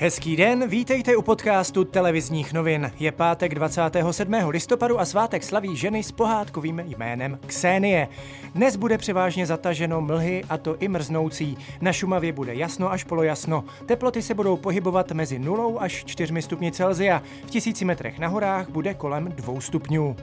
Hezký den, vítejte u podcastu televizních novin. Je pátek 27. listopadu a svátek slaví ženy s pohádkovým jménem Ksenie. Dnes bude převážně zataženo mlhy a to i mrznoucí. Na Šumavě bude jasno až polojasno. Teploty se budou pohybovat mezi 0 až 4 stupni Celzia. V tisíci metrech na horách bude kolem 2 stupňů.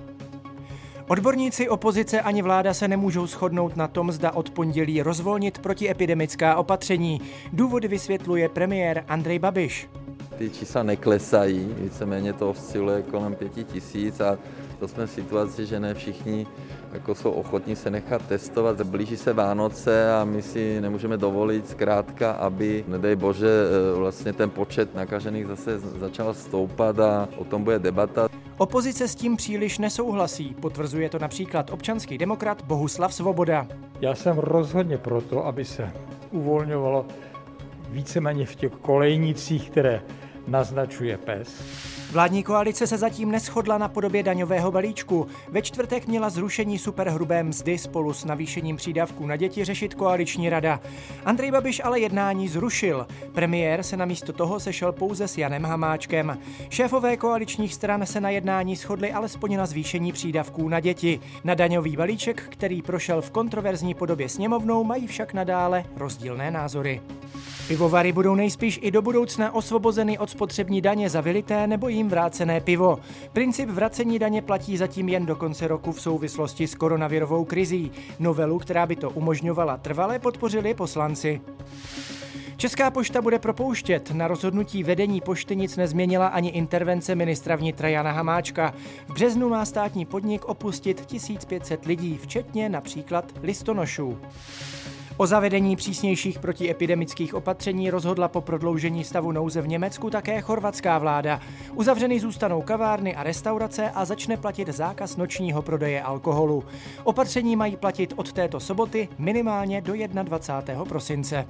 Odborníci opozice ani vláda se nemůžou shodnout na tom, zda od pondělí rozvolnit protiepidemická opatření. Důvody vysvětluje premiér Andrej Babiš. Ty čísla neklesají, víceméně to osciluje kolem pěti tisíc a to jsme v situaci, že ne všichni jako jsou ochotní se nechat testovat. Blíží se Vánoce a my si nemůžeme dovolit zkrátka, aby, nedej bože, e, vlastně ten počet nakažených zase začal stoupat a o tom bude debata. Opozice s tím příliš nesouhlasí, potvrzuje to například občanský demokrat Bohuslav Svoboda. Já jsem rozhodně proto, aby se uvolňovalo víceméně v těch kolejnicích, které naznačuje PES. Vládní koalice se zatím neschodla na podobě daňového balíčku. Ve čtvrtek měla zrušení superhrubé mzdy spolu s navýšením přídavků na děti řešit koaliční rada. Andrej Babiš ale jednání zrušil. Premiér se namísto toho sešel pouze s Janem Hamáčkem. Šéfové koaličních stran se na jednání shodli alespoň na zvýšení přídavků na děti. Na daňový balíček, který prošel v kontroverzní podobě sněmovnou, mají však nadále rozdílné názory. Pivovary budou nejspíš i do budoucna osvobozeny od spotřební daně za vylité nebo jim vrácené pivo. Princip vracení daně platí zatím jen do konce roku v souvislosti s koronavirovou krizí. Novelu, která by to umožňovala trvale, podpořili poslanci. Česká pošta bude propouštět. Na rozhodnutí vedení pošty nic nezměnila ani intervence ministra vnitra Jana Hamáčka. V březnu má státní podnik opustit 1500 lidí, včetně například listonošů. O zavedení přísnějších protiepidemických opatření rozhodla po prodloužení stavu nouze v Německu také chorvatská vláda. Uzavřeny zůstanou kavárny a restaurace a začne platit zákaz nočního prodeje alkoholu. Opatření mají platit od této soboty minimálně do 21. prosince.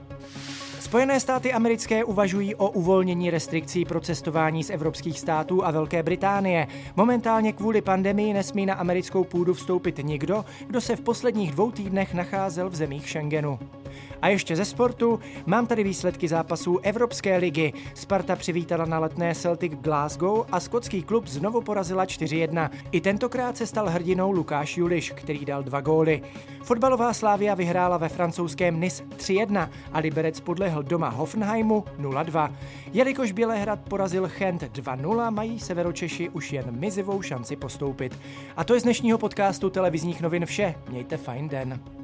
Spojené státy americké uvažují o uvolnění restrikcí pro cestování z evropských států a Velké Británie. Momentálně kvůli pandemii nesmí na americkou půdu vstoupit nikdo, kdo se v posledních dvou týdnech nacházel v zemích Schengenu. A ještě ze sportu mám tady výsledky zápasů Evropské ligy. Sparta přivítala na letné Celtic Glasgow a skotský klub znovu porazila 4-1. I tentokrát se stal hrdinou Lukáš Juliš, který dal dva góly. Fotbalová Slávia vyhrála ve francouzském Nice 3-1 a Liberec podlehl doma Hoffenheimu 0-2. Jelikož Bělehrad porazil Chent 2-0, mají Severočeši už jen mizivou šanci postoupit. A to je z dnešního podcastu televizních novin vše. Mějte fajn den.